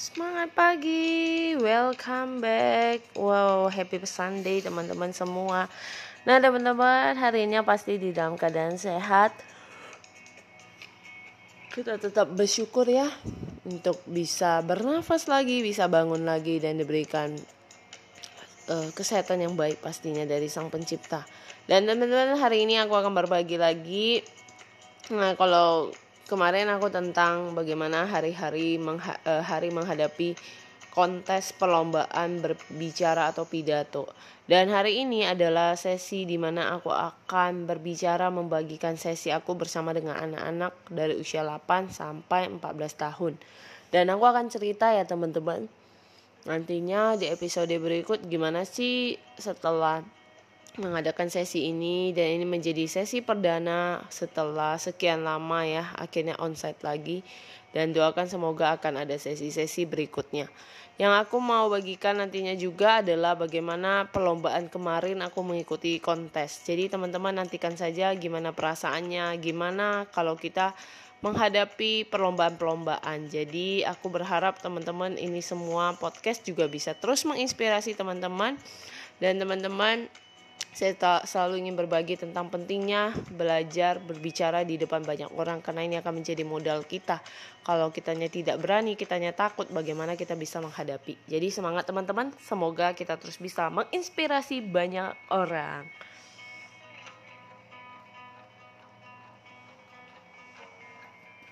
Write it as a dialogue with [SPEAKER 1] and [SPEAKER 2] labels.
[SPEAKER 1] Semangat pagi, welcome back. Wow, happy Sunday teman-teman semua. Nah, teman-teman, hari ini pasti di dalam keadaan sehat. Kita tetap bersyukur ya untuk bisa bernafas lagi, bisa bangun lagi dan diberikan uh, kesehatan yang baik pastinya dari Sang Pencipta. Dan teman-teman, hari ini aku akan berbagi lagi. Nah, kalau kemarin aku tentang bagaimana hari-hari mengha uh, hari menghadapi kontes perlombaan berbicara atau pidato. Dan hari ini adalah sesi di mana aku akan berbicara membagikan sesi aku bersama dengan anak-anak dari usia 8 sampai 14 tahun. Dan aku akan cerita ya teman-teman. Nantinya di episode berikut gimana sih setelah mengadakan sesi ini dan ini menjadi sesi perdana setelah sekian lama ya akhirnya onsite lagi dan doakan semoga akan ada sesi-sesi berikutnya. Yang aku mau bagikan nantinya juga adalah bagaimana perlombaan kemarin aku mengikuti kontes. Jadi teman-teman nantikan saja gimana perasaannya, gimana kalau kita menghadapi perlombaan-perlombaan. Jadi aku berharap teman-teman ini semua podcast juga bisa terus menginspirasi teman-teman dan teman-teman saya tak selalu ingin berbagi tentang pentingnya belajar berbicara di depan banyak orang karena ini akan menjadi modal kita. Kalau kitanya tidak berani, kitanya takut, bagaimana kita bisa menghadapi. Jadi semangat teman-teman, semoga kita terus bisa menginspirasi banyak orang.